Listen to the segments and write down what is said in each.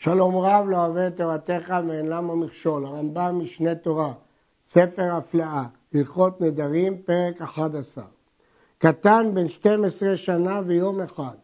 שלום רב לא אוהב את תורתך ואין למה מכשול, הרמב"ם משנה תורה, ספר הפלאה, הלכות נדרים, פרק 11. קטן בן 12 שנה ויום אחד,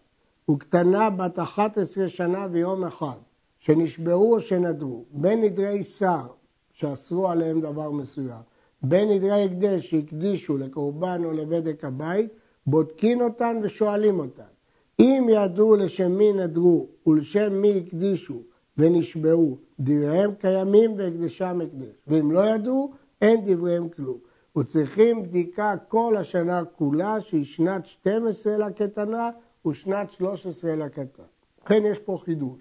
וקטנה בת 11 שנה ויום אחד, שנשבעו או שנדרו, בין נדרי שר, שאסרו עליהם דבר מסוים, בין נדרי הקדש שהקדישו לקורבן או לבדק הבית, בודקין אותן ושואלים אותן. אם ידעו לשם מי נדרו ולשם מי הקדישו ונשבעו, דבריהם קיימים והקדשם הקדש. ואם לא ידעו, אין דבריהם כלום. וצריכים בדיקה כל השנה כולה, שהיא שנת 12 לקטנה ושנת 13 לקטן. לכן יש פה חידוש.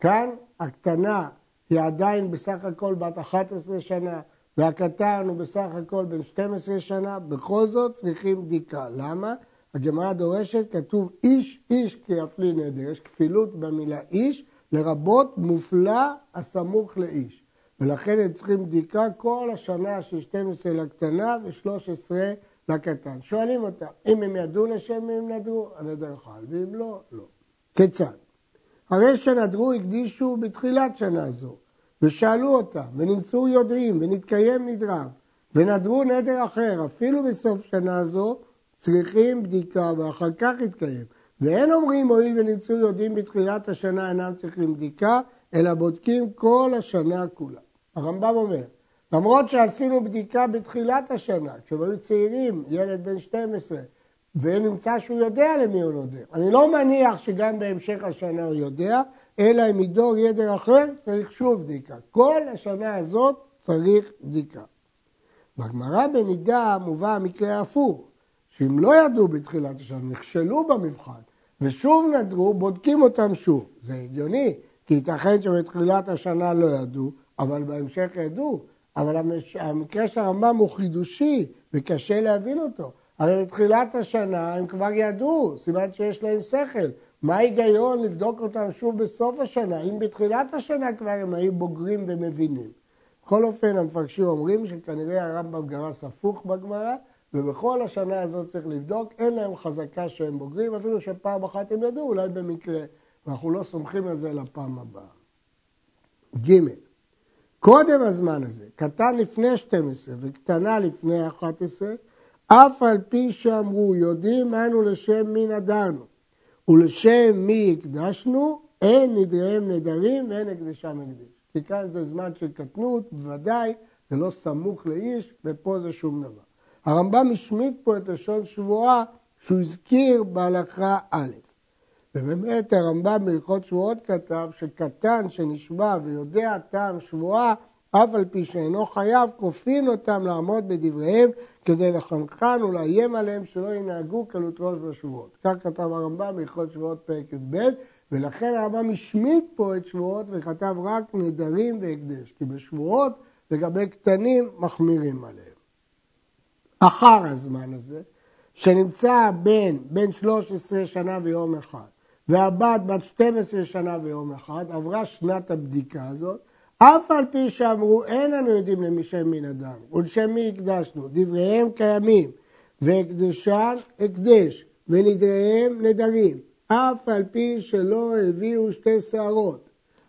כאן הקטנה היא עדיין בסך הכל בת 11 שנה, והקטן הוא בסך הכל בן 12 שנה, בכל זאת צריכים בדיקה. למה? הגמרא דורשת, כתוב איש איש כיפלי נדר, יש כפילות במילה איש, לרבות מופלא הסמוך לאיש. ולכן הם צריכים בדיקה כל השנה של 12 לקטנה ו-13 לקטן. שואלים אותם, אם הם ידעו לשם הם נדרו, הנדר חל, ואם לא, לא. כיצד? הרי שנדרו הקדישו בתחילת שנה זו, ושאלו אותם, ונמצאו יודעים, ונתקיים נדרם, ונדרו נדר אחר, אפילו בסוף שנה זו, צריכים בדיקה ואחר כך יתקיים. ואין אומרים הואיל ונמצאו יודעים בתחילת השנה אינם צריכים בדיקה, אלא בודקים כל השנה כולה. הרמב"ם אומר, למרות שעשינו בדיקה בתחילת השנה, כשהם היו צעירים, ילד בן 12, ונמצא שהוא יודע למי הוא נודר. אני לא מניח שגם בהמשך השנה הוא יודע, אלא אם ידור ידר אחר, צריך שוב בדיקה. כל השנה הזאת צריך בדיקה. בגמרא בנידה מובא המקרה ההפוך, שאם לא ידעו בתחילת השנה, נכשלו במבחן, ושוב נדרו, בודקים אותם שוב. זה הגיוני, כי ייתכן שבתחילת השנה לא ידעו, אבל בהמשך ידעו. אבל המקרה של הרמב"ם הוא חידושי, וקשה להבין אותו. הרי בתחילת השנה הם כבר ידעו, סימן שיש להם שכל. מה ההיגיון לבדוק אותם שוב בסוף השנה, אם בתחילת השנה כבר הם היו בוגרים ומבינים. בכל אופן, המפרשים אומרים שכנראה הרמב"ם גרס הפוך בגמרא, ובכל השנה הזאת צריך לבדוק, אין להם חזקה שהם בוגרים, אפילו שפעם אחת הם ידעו, אולי במקרה, ואנחנו לא סומכים על זה לפעם הבאה. ג' קודם הזמן הזה, קטן לפני 12 וקטנה לפני 11, אף על פי שאמרו, יודעים אנו לשם מי נדרנו, ולשם מי הקדשנו, אין נדריהם נדרים ואין הקדשם הקדש. כי כאן זה זמן של קטנות, בוודאי, זה לא סמוך לאיש, ופה זה שום דבר. הרמב"ם השמיט פה את לשון שבועה שהוא הזכיר בהלכה א'. ובאמת הרמב"ם בהלכות שבועות כתב שקטן שנשבע ויודע טעם שבועה, אף על פי שאינו חייב, כופין אותם לעמוד בדבריהם כדי לחנכן ולאיים עליהם שלא ינהגו קלות ראש בשבועות. כך כתב הרמב"ם בהלכות שבועות פרק י"ב, ולכן הרמב"ם השמיט פה את שבועות וכתב רק נדרים והקדש, כי בשבועות לגבי קטנים מחמירים עליהם. אחר הזמן הזה, שנמצא בין, בין 13 שנה ויום אחד, והבת בת 12 שנה ויום אחד, עברה שנת הבדיקה הזאת, אף על פי שאמרו אין אנו יודעים למי שם מן אדם ולשם מי הקדשנו, דבריהם קיימים והקדשן הקדש ונדריהם נדרים, אף על פי שלא הביאו שתי שערות.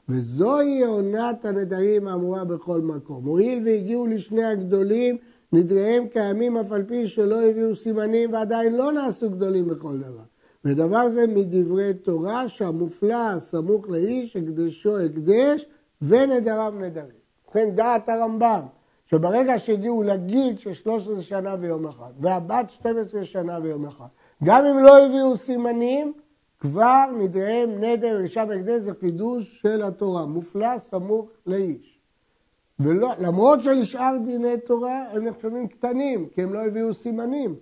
וזוהי עונת הנדרים האמורה בכל מקום. הואיל והגיעו לשני הגדולים נדריהם קיימים אף על פי שלא הביאו סימנים ועדיין לא נעשו גדולים בכל דבר. ודבר זה מדברי תורה שהמופלא סמוך לאיש הקדשו הקדש ונדריו נדרים. ובכן דעת הרמב"ם שברגע שהגיעו לגיל של 13 שנה ויום אחד והבת 12 שנה ויום אחד גם אם לא הביאו סימנים כבר נדריהם נדר ושם הקדש זה חידוש של התורה מופלא סמוך לאיש. ולמרות שלשאר דיני תורה הם נחשבים קטנים, כי הם לא הביאו סימנים.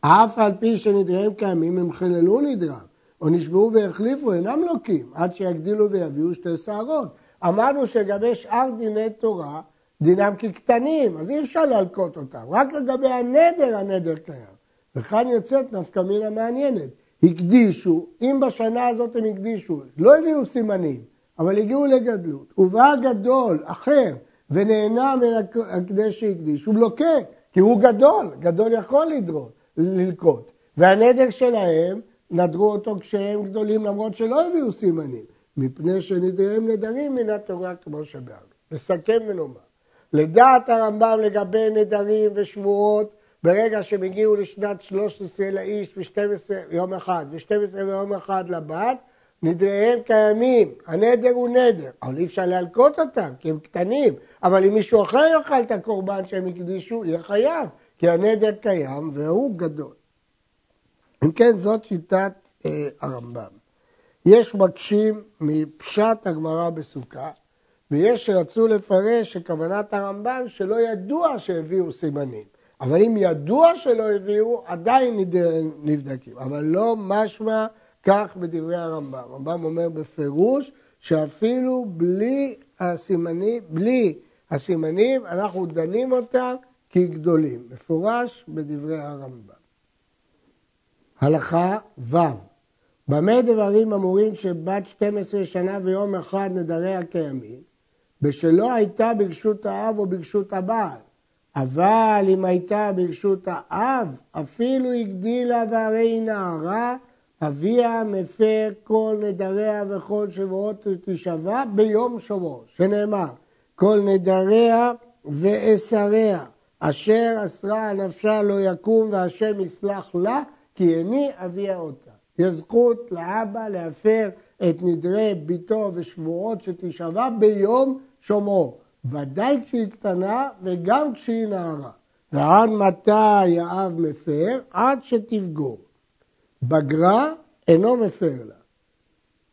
אף על פי שנדריהם קיימים, הם חיללו נדרם, או נשבעו והחליפו, אינם לוקים, עד שיגדילו ויביאו שתי שערות. אמרנו שלגבי שאר דיני תורה, דינם כקטנים, אז אי אפשר להלקוט אותם. רק לגבי הנדר, הנדר קיים. וכאן יוצאת נפקא מינה מעניינת. הקדישו, אם בשנה הזאת הם הקדישו, לא הביאו סימנים, אבל הגיעו לגדלות, ובא גדול אחר ונהנה מן הקדש שהקדיש, הוא בלוקה, כי הוא גדול, גדול יכול לדרות, ללקוט. והנדר שלהם, נדרו אותו כשהם גדולים למרות שלא הביאו סימנים. מפני שנדריהם נדרים מן התורה כמו שבאנו. נסכם ונאמר. לדעת הרמב"ם לגבי נדרים ושבועות, ברגע שהם הגיעו לשנת 13 לאיש ו-12 יום אחד ו-12 ויום אחד לבת, נדריהם קיימים, הנדר הוא נדר, אבל אי אפשר להלקוט אותם כי הם קטנים, אבל אם מישהו אחר יאכל את הקורבן שהם הקדישו, יהיה חייב, כי הנדר קיים והוא גדול. אם כן, זאת שיטת אה, הרמב"ם. יש מקשים מפשט הגמרא בסוכה, ויש שרצו לפרש שכוונת הרמב"ם שלא ידוע שהביאו סימנים. אבל אם ידוע שלא הביאו, עדיין נבדקים. אבל לא משמע כך בדברי הרמב"ם. הרמב"ם אומר בפירוש שאפילו בלי הסימנים, בלי הסימנים אנחנו דנים אותם כגדולים. מפורש בדברי הרמב"ם. הלכה ו' במה דברים אמורים שבת 12 שנה ויום אחד נדריה קיימים? בשלא הייתה ברשות האב או ברשות הבעל. אבל אם הייתה ברשות האב, אפילו הגדילה והרי היא נערה, אביה מפר כל נדריה וכל שבועות ותשבע ביום שבוע, שנאמר, כל נדריה ואסריה, אשר אסרה נפשה לא יקום והשם יסלח לה, כי איני אביה אותה. יש זכות לאבא להפר את נדרי ביתו ושבועות שתשבע ביום שומעו, ודאי כשהיא קטנה וגם כשהיא נערה. ועד מתי האב מפר? עד שתפגור. בגרה אינו מפר לה.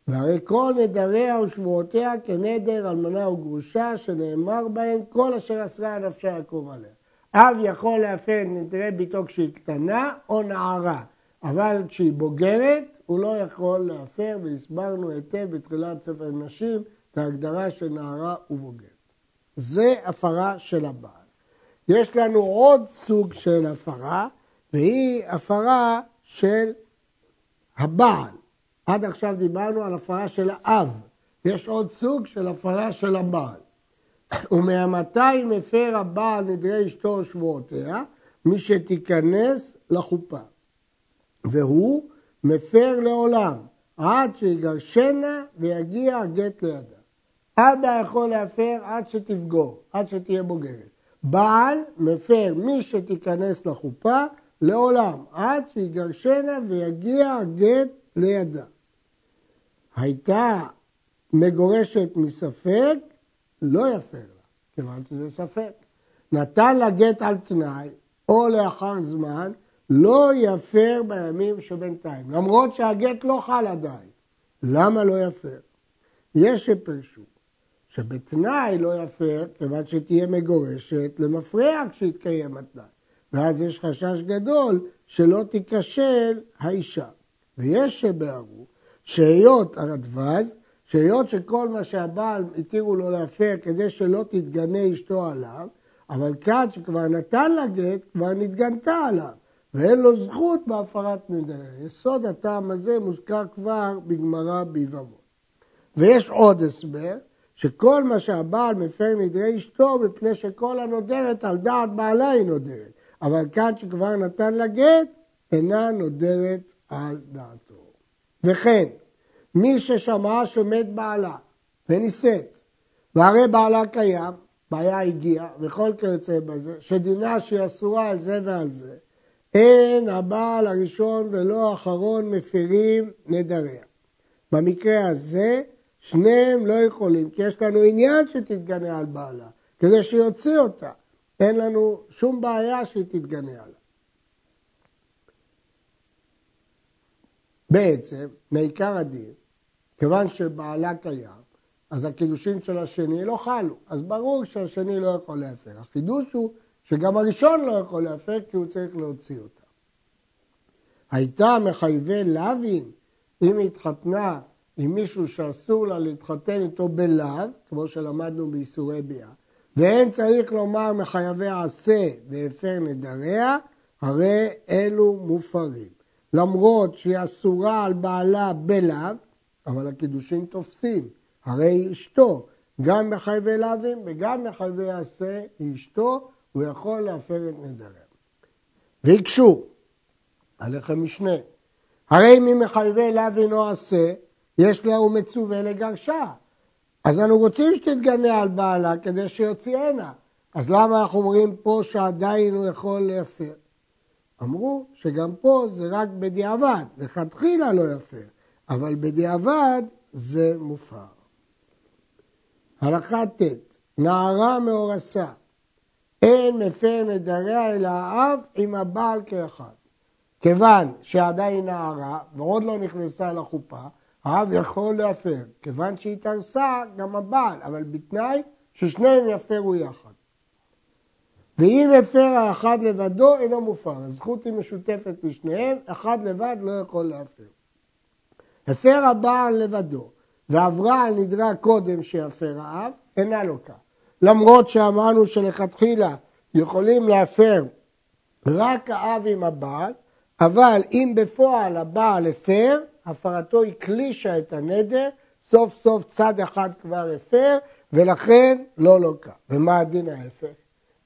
והרי כל נדריה ושבועותיה כנדר אלמנה וגרושה שנאמר בהם כל אשר אסרה נפשה יקום עליה. אב יכול להפר נדרי ביתו כשהיא קטנה או נערה, אבל כשהיא בוגרת הוא לא יכול להפר, והסברנו היטב בתחילת ספר נשים את ההגדרה של נערה ובוגרת. זה הפרה של הבעל. יש לנו עוד סוג של הפרה, והיא הפרה של הבעל. עד עכשיו דיברנו על הפרה של האב. יש עוד סוג של הפרה של הבעל. ומהמתי מפר הבעל נדרי אשתו ושבועותיה? מי שתיכנס לחופה. והוא מפר לעולם, עד שיגרשנה ויגיע הגט לידה. אבא יכול להפר עד שתפגור, עד שתהיה בוגרת. בעל מפר מי שתיכנס לחופה לעולם, עד שיגרשנה ויגיע הגט לידה. הייתה מגורשת מספק, לא יפר לה, כיוון שזה ספק. נתן לה גט על תנאי, או לאחר זמן, לא יפר בימים שבינתיים, למרות שהגט לא חל עדיין. למה לא יפר? יש שפרשו שבתנאי לא יפר, כיוון שתהיה מגורשת למפרע כשיתקיים התנאי. ואז יש חשש גדול שלא תיכשל האישה. ויש שבערו שהיות הרדווז, שהיות שכל מה שהבעל התירו לו להפר כדי שלא תתגנה אשתו עליו, אבל כאן שכבר נתן לה גט, כבר נתגנתה עליו. ואין לו זכות בהפרת נדרי. יסוד הטעם הזה מוזכר כבר בגמרא ביבמות. ויש עוד הסבר, שכל מה שהבעל מפר נדרי אשתו, מפני שכל הנודרת על דעת בעלה היא נודרת. אבל כאן שכבר נתן לה גט, אינה נודרת על דעתו. וכן, מי ששמעה שמת בעלה ונישאת, והרי בעלה קיים, בעיה הגיעה, וכל כיוצא בזה, שדינה שהיא אסורה על זה ועל זה, אין הבעל הראשון ולא האחרון מפירים נדריה. במקרה הזה, שניהם לא יכולים, כי יש לנו עניין שתתגנה על בעלה, כדי שיוציא אותה. אין לנו שום בעיה שהיא תתגנה עליו. בעצם, מעיקר הדין, כיוון שבעלה קיים, אז הקידושין של השני לא חלו, אז ברור שהשני לא יכול להפר. החידוש הוא שגם הראשון לא יכול להפר כי הוא צריך להוציא אותה. הייתה מחייבי לאווין אם התחתנה עם מישהו שאסור לה להתחתן איתו בלאו, כמו שלמדנו באיסורי ביאה, ואין צריך לומר מחייבי עשה והפר נדריה, הרי אלו מופרים. למרות שהיא אסורה על בעלה בלאו, אבל הקידושין תופסים, הרי היא אשתו, גם מחייבי לאווים וגם מחייבי עשה היא אשתו, הוא יכול להפר את נדריה. והקשו, הלחם משנה, הרי ממחייבי לאווין או עשה, יש לה ומצווה לגרשה. אז אנו רוצים שתתגנה על בעלה כדי שיוציאנה. אז למה אנחנו אומרים פה שעדיין הוא יכול להפר? אמרו שגם פה זה רק בדיעבד, לכתחילה לא יפר, אבל בדיעבד זה מופר. הלכה ט' נערה מאורסה, אין מפר נדריה אלא האב עם הבעל כאחד. כיוון שעדיין נערה ועוד לא נכנסה לחופה, האב יכול להפר. כיוון שהיא תרסה, גם הבעל, אבל בתנאי ששניהם יפרו יחד. ואם הפר האחד לבדו, אינו מופר. הזכות היא משותפת לשניהם, אחד לבד לא יכול להפר. הפר הבעל לבדו, ועברה על נדרה קודם שיפר האב, אינה לוקה. למרות שאמרנו שלכתחילה יכולים להפר רק האב עם הבעל, אבל אם בפועל הבעל הפר, הפרתו הקלישה את הנדר, סוף סוף צד אחד כבר הפר, ולכן לא לוקה. ומה הדין ההפך?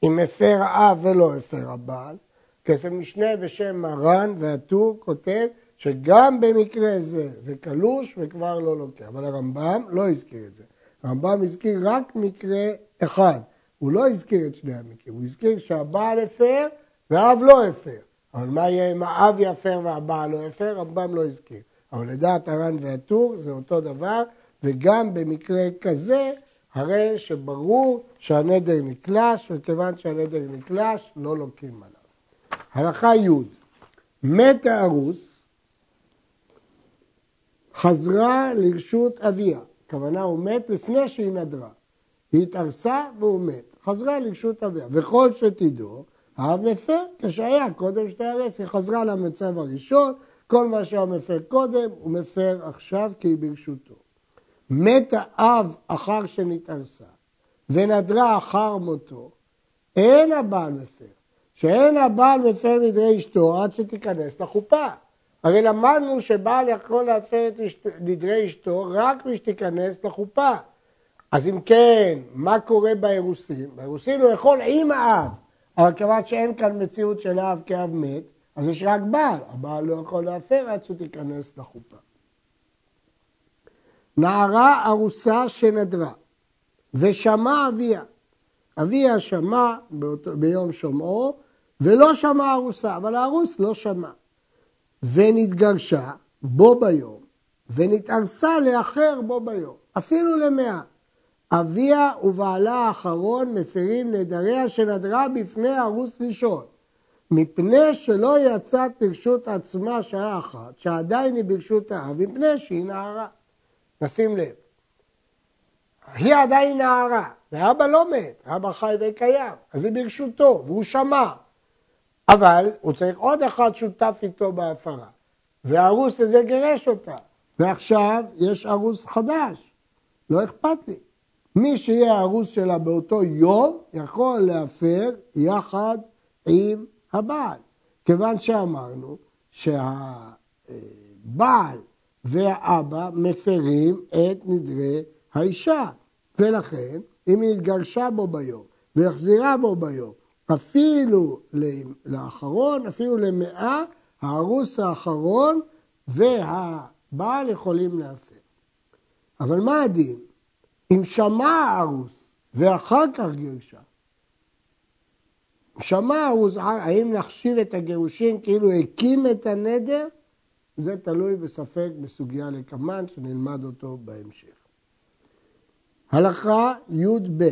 אם הפר האב ולא הפר הבעל, כסף משנה בשם מרן והטור כותב שגם במקרה זה, זה קלוש וכבר לא לוקה. אבל הרמב"ם לא הזכיר את זה. הרמב"ם הזכיר רק מקרה אחד. הוא לא הזכיר את שני המקרים, הוא הזכיר שהבעל הפר והאב לא הפר. אבל מה יהיה אם האב יפר והבעל לא יפר? הרמב"ם לא הזכיר. אבל לדעת הר"ן והטור זה אותו דבר, וגם במקרה כזה, הרי שברור שהנדר נקלש, וכיוון שהנדר נקלש, לא לוקים עליו. הלכה י' מת הארוס, חזרה לרשות אביה. הכוונה הוא מת לפני שהיא נדרה. היא התארסה והוא מת. חזרה לרשות אביה. וכל שתדעו, האב מפר כשהיה קודם שתארס. היא חזרה למצב הראשון, כל מה שהיה מפר קודם, הוא מפר עכשיו כי היא ברשותו. מת האב אחר שנתארסה ונדרה אחר מותו, אין הבעל מפר. שאין הבעל מפר נדרי אשתו עד שתיכנס לחופה. הרי למדנו שבעל יכול להפר את נדרי אשתו רק מי שתיכנס לחופה. אז אם כן, מה קורה באירוסין? באירוסין הוא יכול עם האב, אבל כיוון שאין כאן מציאות של האב כאב מת, אז יש רק בעל, הבעל לא יכול להפר עד שתיכנס לחופה. נערה ארוסה שנדרה, ושמע אביה. אביה שמע ביום שומעו, ולא שמע ארוסה, אבל הארוס לא שמע. ונתגרשה בו ביום, ונתארסה לאחר בו ביום, אפילו למאה. אביה ובעלה האחרון מפרים נדריה שנדרה בפני ארוס ראשון. מפני שלא יצאת ברשות עצמה שעה אחת, שעדיין היא ברשות האב, מפני שהיא נערה. נשים לב, היא עדיין נערה, ואבא לא מת, אבא חי וקיים, אז היא ברשותו, והוא שמע. אבל הוא צריך עוד אחד שותף איתו בהפרה, והארוס הזה גירש אותה, ועכשיו יש ארוס חדש, לא אכפת לי. מי שיהיה הארוס שלה באותו יום, יכול להפר יחד עם הבעל. כיוון שאמרנו שהבעל והאבא מפרים את נדרי האישה. ולכן, אם היא התגרשה בו ביום והחזירה בו ביום, אפילו לאחרון, אפילו למאה, הארוס האחרון והבעל יכולים להפר. אבל מה הדין? אם שמע הארוס ואחר כך גירשה, שמע עוז, האם נחשיב את הגירושין כאילו הקים את הנדר? זה תלוי בספק בסוגיה לקמן שנלמד אותו בהמשך. הלכה י"ב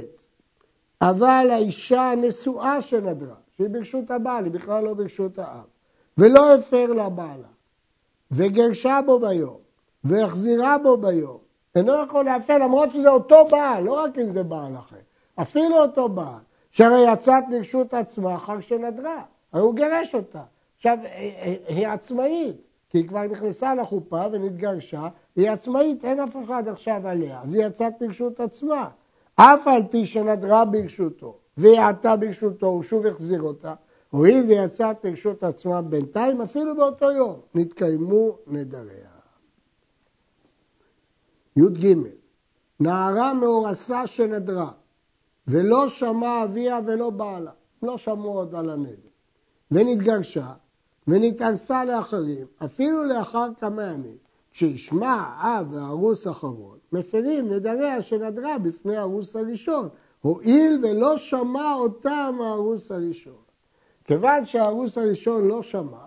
אבל האישה הנשואה שנדרה, שהיא ברשות הבעל, היא בכלל לא ברשות האב, ולא הפר לה בעלה, וגרשה בו ביום, והחזירה בו ביום, אינו יכול להפר למרות שזה אותו בעל, לא רק אם זה בעל אחר, אפילו אותו בעל. שהרי יצאת לרשות עצמה אחר שנדרה, הרי הוא גירש אותה. עכשיו, אה, אה, היא עצמאית, כי היא כבר נכנסה לחופה ונתגרשה, היא עצמאית, אין אף אחד עכשיו עליה, אז היא יצאת לרשות עצמה. אף על פי שנדרה ברשותו, והיא עתה ברשותו, הוא שוב החזיר אותה, הואיל ויצאת לרשות עצמה בינתיים, אפילו באותו יום, נתקיימו נדריה. י"ג נערה מאורסה שנדרה, ולא שמע אביה ולא בעלה, לא שמעו עוד על הנדר. ונתגרשה ונתאנסה לאחרים, אפילו לאחר כמה ימים, כשישמע האב והארוס האחרון, מפרים נדריה שנדרה בפני הארוס הראשון, הואיל ולא שמע אותם הארוס הראשון. כיוון שהארוס הראשון לא שמע,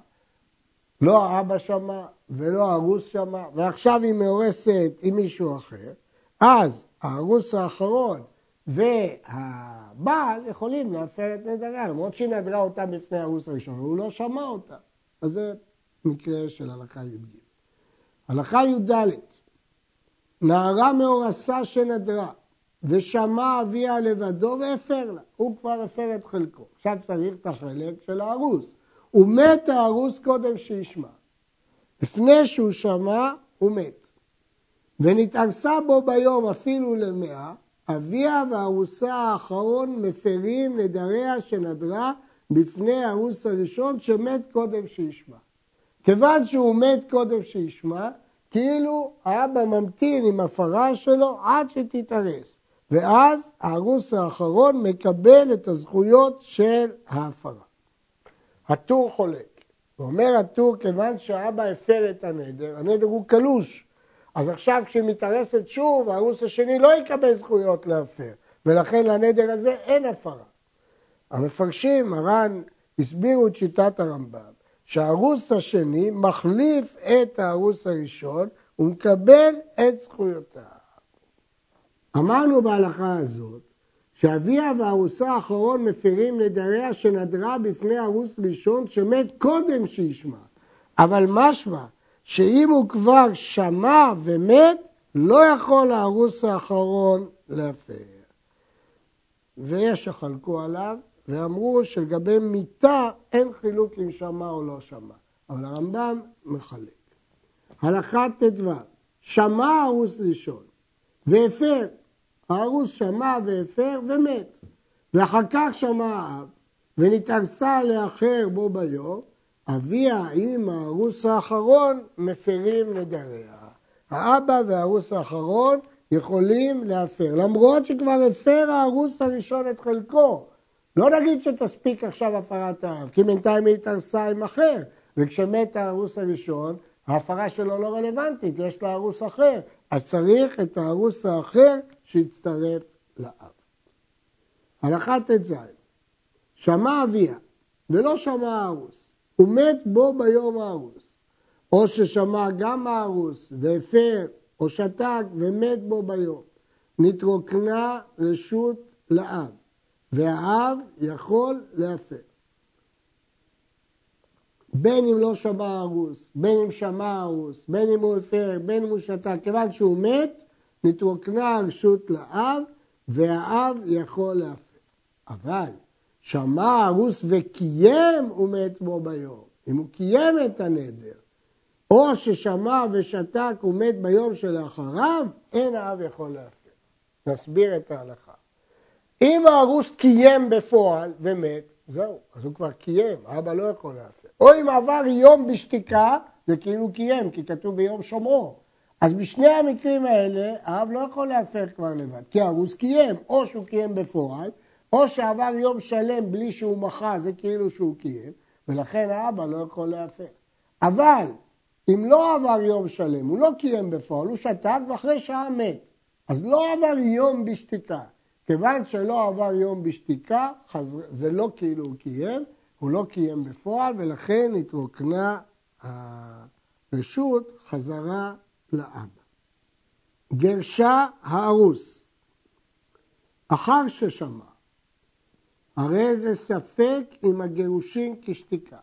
לא האבא שמע ולא הארוס שמע, ועכשיו היא מאורסת עם מישהו אחר, אז הארוס האחרון והבעל יכולים להפר את נדריה, למרות שהיא נדרה אותה בפני הארוס הראשון, הוא לא שמע אותה. אז זה מקרה של הלכה י"ג. הלכה י"ד, נערה מאורסה שנדרה ושמע אביה לבדו והפר לה, הוא כבר הפר את חלקו. עכשיו צריך את החלק של הארוס. הוא מת הארוס קודם שישמע. לפני שהוא שמע, הוא מת. ונתארסה בו ביום אפילו למאה, אביה והארוסה האחרון מפרים נדריה שנדרה בפני הארוס הראשון שמת קודם שישמע. כיוון שהוא מת קודם שישמע, כאילו האבא ממתין עם הפרה שלו עד שתתארס. ואז הארוס האחרון מקבל את הזכויות של ההפרה. הטור חולק. ואומר הטור, כיוון שהאבא הפר את הנדר, הנדר הוא קלוש. אז עכשיו כשהיא מתארסת שוב, הארוס השני לא יקבל זכויות להפר, ולכן לנדר הזה אין הפרה. המפרשים, מרן, הסבירו את שיטת הרמב"ם, שהארוס השני מחליף את הארוס הראשון ומקבל את זכויותיו. אמרנו בהלכה הזאת שאביה והארוסה האחרון מפרים נדריה שנדרה בפני ארוס ראשון שמת קודם שישמע. אבל משמע שאם הוא כבר שמע ומת, לא יכול הארוס האחרון להפר. ויש שחלקו עליו ואמרו שלגבי מיתה אין חילוק אם שמע או לא שמע. אבל הרמב"ם מחלק. הלכה ט"ו, שמע ארוס ראשון והפר, הארוס שמע והפר ומת. ואחר כך שמע האב ונתארסה לאחר בו ביום, אביה עם הארוס האחרון מפרים נדריה. האבא והארוס האחרון יכולים להפר, למרות שכבר הפר הארוס הראשון את חלקו. לא נגיד שתספיק עכשיו הפרת האב, כי בינתיים היא התארסה עם אחר, וכשמת הארוס הראשון, ההפרה שלו לא רלוונטית, יש לה ארוס אחר, אז צריך את הארוס האחר שיצטרף לאב. הלכה ט"ז, שמע אביה ולא שמע הארוס, הוא מת בו ביום הארוס, או ששמע גם הארוס והפר או שתק ומת בו ביום, נתרוקנה רשות לאב, והאב יכול להפר. בין אם לא שמע ארוס, בין אם שמע ארוס, בין אם הוא הפר, בין אם הוא שתק, כיוון שהוא מת, נתרוקנה הרשות לאב, והאב יכול להפר. אבל שמע הרוס וקיים, הוא מת בו ביום. אם הוא קיים את הנדר, או ששמע ושתק ומת ביום שלאחריו, אין האב יכול להפר. נסביר את ההלכה. אם הארוס קיים בפועל ומת, זהו, אז הוא כבר קיים, האבא לא יכול להפר. או אם עבר יום בשתיקה, זה כאילו קיים, כי כתוב ביום שומרו. אז בשני המקרים האלה, האב לא יכול להפר כבר לבד, כי הארוס קיים, או שהוא קיים בפועל, או שעבר יום שלם בלי שהוא מחה, זה כאילו שהוא קיים, ולכן האבא לא יכול להפר. אבל אם לא עבר יום שלם, הוא לא קיים בפועל, הוא שתק ואחרי שעה מת. אז לא עבר יום בשתיקה. כיוון שלא עבר יום בשתיקה, זה לא כאילו הוא קיים, הוא לא קיים בפועל, ולכן התרוקנה הרשות חזרה לאבא. גרשה הארוס, אחר ששמע, הרי זה ספק אם הגירושין כשתיקה.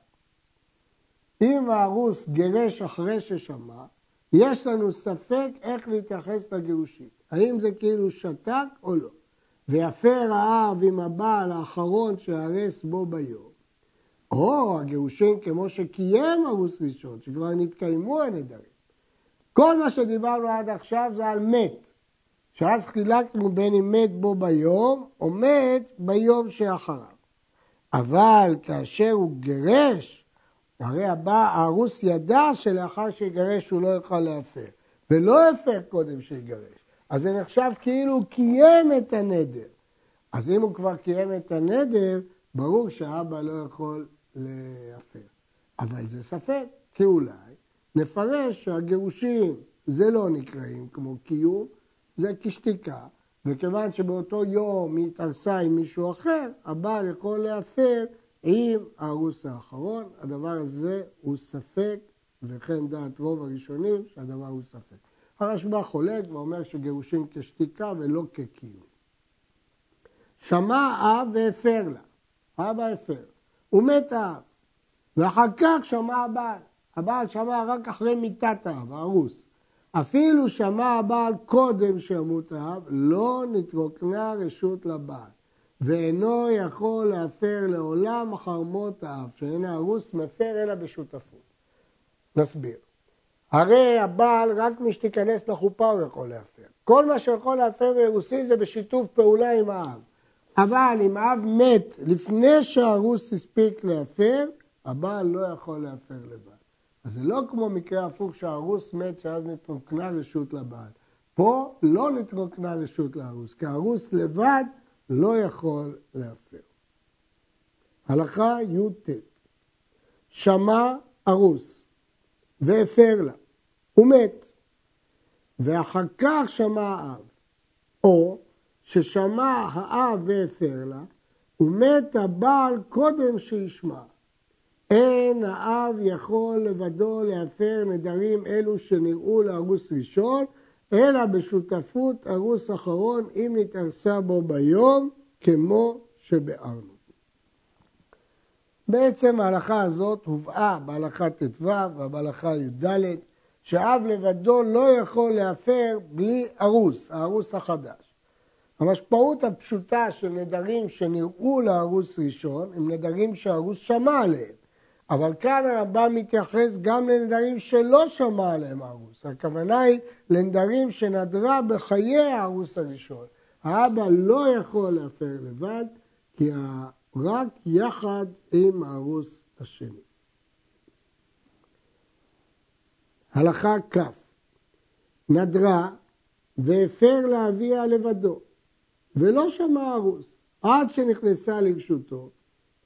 אם הארוס גירש אחרי ששמע, יש לנו ספק איך להתייחס לגירושין. האם זה כאילו שתק או לא. ויפר האב עם הבעל האחרון שהרס בו ביום, או הגירושין כמו שקיים ארוס ראשון, שכבר נתקיימו הנדרים. כל מה שדיברנו עד עכשיו זה על מת, שאז חילקנו בין אם מת בו ביום או מת ביום שאחריו. אבל כאשר הוא גירש, הרי הבא, הארוס ידע שלאחר שיגרש הוא לא יוכל להפר, ולא הפר קודם שיגרש. אז זה נחשב כאילו הוא קיים את הנדר. אז אם הוא כבר קיים את הנדר, ברור שהאבא לא יכול להפר. אבל זה ספק, כי אולי נפרש שהגירושים זה לא נקראים כמו קיום, זה כשתיקה, וכיוון שבאותו יום היא התארסה עם מישהו אחר, הבעל יכול להפר עם הארוס האחרון. הדבר הזה הוא ספק, וכן דעת רוב הראשונים שהדבר הוא ספק. הרשב"א חולק ואומר שגירושים כשתיקה ולא כקיום. שמע אב והפר לה, אבא הפר, הוא מת האב, ואחר כך שמע הבעל. הבעל שמע רק אחרי מיתת האב, הארוס. אפילו שמע הבעל קודם שימות האב, לא נתרוקנה רשות לבעל, ואינו יכול להפר לעולם אחר מות האב, שאין הארוס מפר אלא בשותפות. נסביר. הרי הבעל, רק מי שתיכנס לחופה הוא יכול להפר. כל מה שיכול להפר באירוסין זה בשיתוף פעולה עם האב. אבל אם האב מת לפני שהארוס הספיק להפר, הבעל לא יכול להפר לבד. אז זה לא כמו מקרה הפוך שהארוס מת שאז נתרוקנה רשות לבעל. פה לא נתרוקנה רשות לארוס, כי הארוס לבד לא יכול להפר. הלכה י"ט שמע ארוס והפר לה, הוא מת, ואחר כך שמע האב, או ששמע האב והפר לה, ומת הבעל קודם שישמע. אין האב יכול לבדו להפר נדרים אלו שנראו לארוס ראשון, אלא בשותפות ארוס אחרון אם נתארסה בו ביום, כמו שביארנו. בעצם ההלכה הזאת הובאה בהלכה ט"ו ובהלכה י"ד, שאב לבדו לא יכול להפר בלי ארוס, הארוס החדש. המשמעות הפשוטה של נדרים שנראו לארוס ראשון, הם נדרים שהארוס שמע עליהם. אבל כאן הרמב"ם מתייחס גם לנדרים שלא שמע עליהם הארוס. הכוונה היא לנדרים שנדרה בחיי הארוס הראשון. האבא לא יכול להפר לבד, כי רק יחד עם הארוס השני. הלכה כ' נדרה והפר לאביה לבדו, ולא שמע ארוס, עד שנכנסה לרשותו,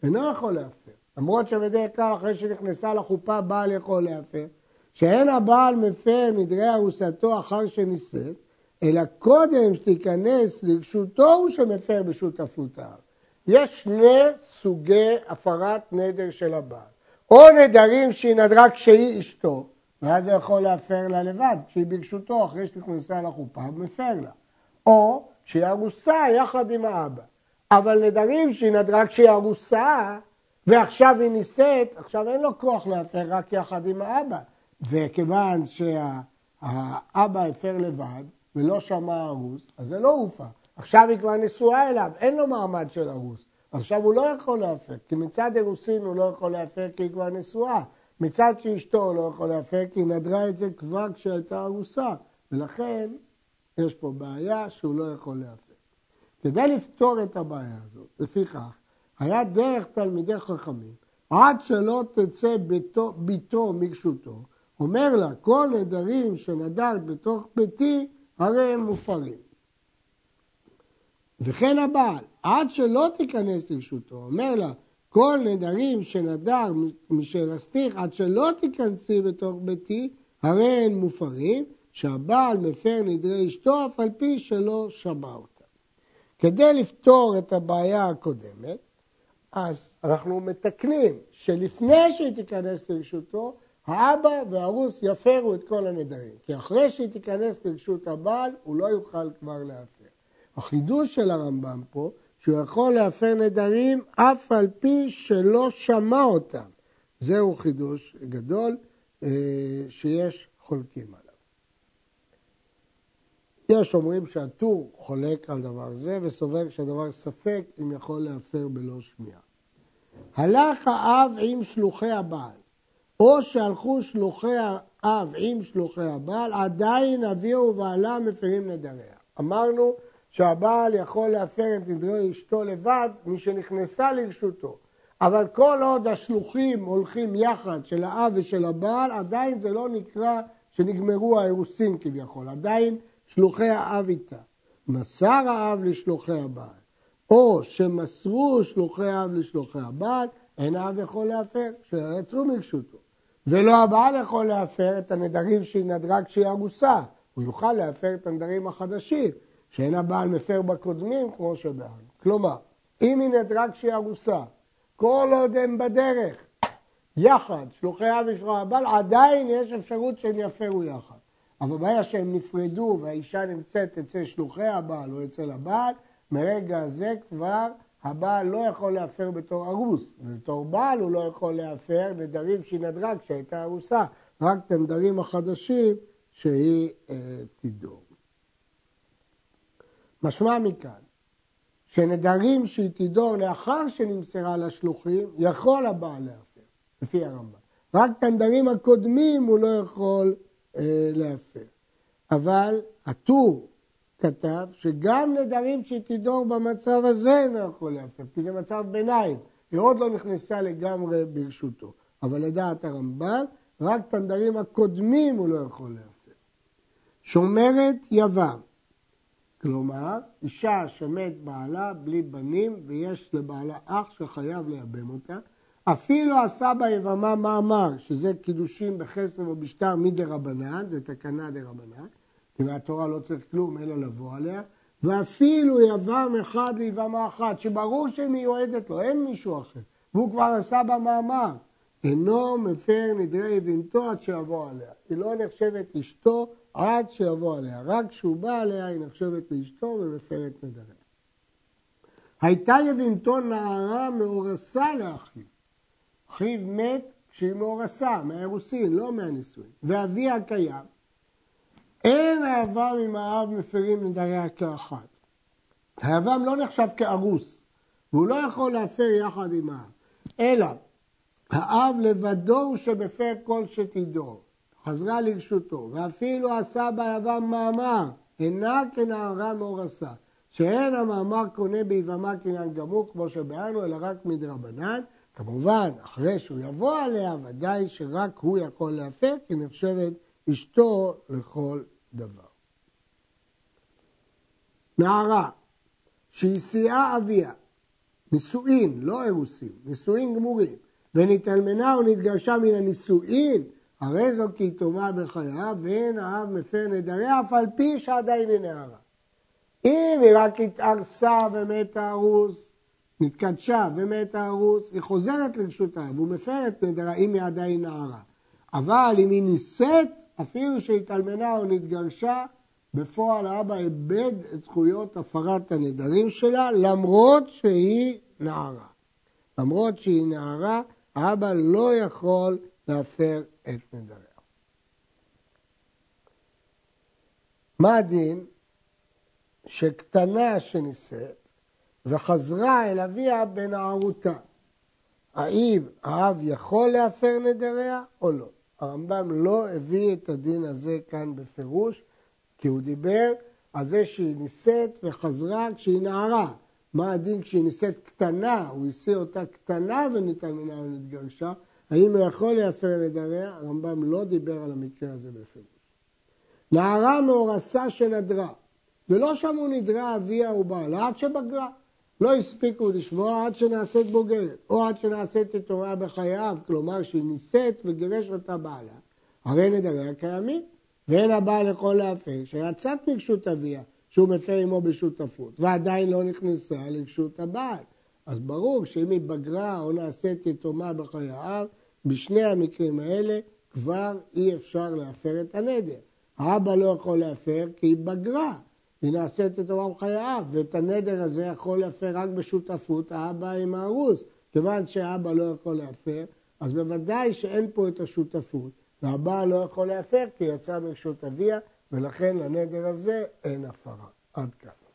אינו יכול להפר. למרות שבדרך כלל אחרי שנכנסה לחופה בעל יכול להפר, שאין הבעל מפר נדרי ארוסתו אחר שנישאת, אלא קודם שתיכנס לרשותו הוא שמפר בשותפותיו. יש שני סוגי הפרת נדר של הבעל. או נדרים שהיא נדרה כשהיא אשתו, ואז הוא יכול להפר לה לבד, כשהיא ברשותו אחרי שנכנסה לחופה, הוא מפר לה. או שהיא ארוסה יחד עם האבא. אבל נדרים שהיא נדרה כשהיא ארוסה, ועכשיו היא נישאת, עכשיו אין לו כוח להפר רק יחד עם האבא. וכיוון שהאבא הפר לבד ולא שמע ארוס, אז זה לא הופע. עכשיו היא כבר נשואה אליו, אין לו מעמד של ארוס. עכשיו הוא לא יכול להפר, כי מצד אירוסין הוא לא יכול להפר כי היא כבר נשואה. מצד שאשתו הוא לא יכול להפר כי היא נדרה את זה כבר כשהייתה ארוסה. ולכן יש פה בעיה שהוא לא יכול להפר. כדי לפתור את הבעיה הזאת, לפיכך, היה דרך תלמידי חכמים, עד שלא תצא ביתו, ביתו מרשותו, אומר לה, כל נדרים שנדרת בתוך ביתי, הרי הם מופרים. וכן הבעל, עד שלא תיכנס לרשותו, אומר לה, כל נדרים שנדר משאלסתיך, עד שלא תיכנסי בתוך ביתי, הרי הם מופרים, שהבעל מפר נדרי אשתו, אף על פי שלא שמע אותה. כדי לפתור את הבעיה הקודמת, אז אנחנו מתקנים שלפני שהיא תיכנס לרשותו, האבא והרוס יפרו את כל הנדרים. כי אחרי שהיא תיכנס לרשות הבעל, הוא לא יוכל כבר להפר. החידוש של הרמב"ם פה, שהוא יכול להפר נדרים אף על פי שלא שמע אותם. זהו חידוש גדול אה, שיש חולקים עליו. יש אומרים שהטור חולק על דבר זה וסובר שהדבר ספק אם יכול להפר בלא שמיעה. הלך האב עם שלוחי הבעל, או שהלכו שלוחי האב עם שלוחי הבעל, עדיין אביו ובעלה מפרים נדריה. אמרנו שהבעל יכול להפר את נדרי אשתו לבד משנכנסה לרשותו. אבל כל עוד השלוחים הולכים יחד של האב ושל הבעל, עדיין זה לא נקרא שנגמרו האירוסין כביכול, עדיין שלוחי האב איתה. מסר האב לשלוחי הבעל, או שמסרו שלוחי האב לשלוחי הבעל, אין האב יכול להפר, שיצאו מרשותו. ולא הבעל יכול להפר את הנדרים שהיא נדרה כשהיא ארוסה, הוא יוכל להפר את הנדרים החדשים, שאין הבעל מפר בקודמים כמו שבעל. כלומר, אם היא נדרה כשהיא ארוסה, כל עוד הם בדרך, יחד, שלוחי אב ושלוחי הבעל, עדיין יש אפשרות שהם יפרו יחד. אבל ברגע שהם נפרדו והאישה נמצאת אצל שלוחי הבעל או אצל הבעל, מרגע זה כבר הבעל לא יכול להפר בתור ארוס, ובתור בעל הוא לא יכול להפר נדרים שהיא נדרה כשהייתה ארוסה, רק את הנדרים החדשים שהיא אה, תדור. משמע מכאן שנדרים שהיא תדור לאחר שנמסרה לשלוחים, יכול הבעל להפר, לפי הרמב"ם. רק את הנדרים הקודמים הוא לא יכול להפר. אבל הטור כתב שגם נדרים שהיא תדור במצב הזה אינו יכול להפר, כי זה מצב ביניים, היא עוד לא נכנסה לגמרי ברשותו. אבל לדעת הרמב"ם, רק את הנדרים הקודמים הוא לא יכול להפר. שומרת יבם, כלומר, אישה שמת בעלה בלי בנים ויש לבעלה אח שחייב לייבם אותה, אפילו עשה בה יבמה מאמר, שזה קידושים בחסר ובשטר מדי רבנן, זה תקנה דה רבנן, כי מהתורה לא צריך כלום אלא לבוא עליה, ואפילו יבם אחד ליבמה אחת, שברור שהיא מיועדת לו, אין מישהו אחר, והוא כבר עשה בה מאמר, אינו מפר נדרי יבימתו עד שיבוא עליה. היא לא נחשבת אשתו עד שיבוא עליה. רק כשהוא בא עליה היא נחשבת לאשתו ומפרת נדריה. הייתה יבימתו נערה מאורסה לאחיו. אחיו מת כשהיא מאורסה, מהאירוסין, לא מהנישואין. ואביה קיים. אין האבם עם האב מפרים נדריה כאחת. האבם לא נחשב כארוס, והוא לא יכול להפר יחד עם האב. אלא, האב לבדו הוא שמפר כל שתידור. חזרה לרשותו, ואפילו עשה ביבם מאמר, אינה כנערה מאורסה, שאין המאמר קונה ביבמה קניין גמור כמו שבאנו, אלא רק מדרבנן. כמובן, אחרי שהוא יבוא עליה, ודאי שרק הוא יכול להפר, כי נחשבת אשתו לכל דבר. נערה שהיא שיאה אביה, נישואין, לא אירוסין, נישואין גמורים, ונתאלמנה או נתגרשה מן הנישואין, הרי זו כי טומאה בחייו, ואין האב מפר נדריה, אף על פי שעדיין היא נערה. אם היא רק התארסה ומתה ארוס, נתקדשה ומתה ארוס, היא חוזרת לרשות האב, הוא מפר את נדרה אם היא עדיין נערה. אבל אם היא נישאת, אפילו שהתאלמנה או נתגרשה, בפועל האבא איבד את זכויות הפרת הנדרים שלה, למרות שהיא נערה. למרות שהיא נערה, האבא לא יכול להפר את נדריה. מה הדין שקטנה שנישאת וחזרה אל אביה בנערותה? האם האב יכול להפר נדריה או לא? הרמב"ם לא הביא את הדין הזה כאן בפירוש, כי הוא דיבר על זה שהיא נישאת וחזרה כשהיא נערה. מה הדין כשהיא נישאת קטנה, הוא השיא אותה קטנה וניתן מנה ונתגרשה, האם הוא יכול להפר נדריה? הרמב"ם לא דיבר על המקרה הזה בפירוש. נערה מאורסה שנדרה, ולא שמעו נדרה אביה ובעלה עד שבגרה. לא הספיקו לשמוע עד שנעשית בוגרת, או עד שנעשית יתומה בחייו, כלומר שהיא נישאת וגירש אותה בעלה, הרי נדריה קיימים, ואין הבעל יכול להפר, שיצאת מרשות אביה, שהוא מפר עמו בשותפות, ועדיין לא נכנסה לרשות הבעל. אז ברור שאם היא בגרה או נעשית יתומה בחייו, בשני המקרים האלה כבר אי אפשר להפר את הנדר. האבא לא יכול להפר כי היא בגרה, היא נעשית את עולם חייו, ואת הנדר הזה יכול להפר רק בשותפות האבא עם הארוס. כיוון שהאבא לא יכול להפר, אז בוודאי שאין פה את השותפות, והבעל לא יכול להפר כי יצא מרשות אביה, ולכן לנדר הזה אין הפרה. עד כאן.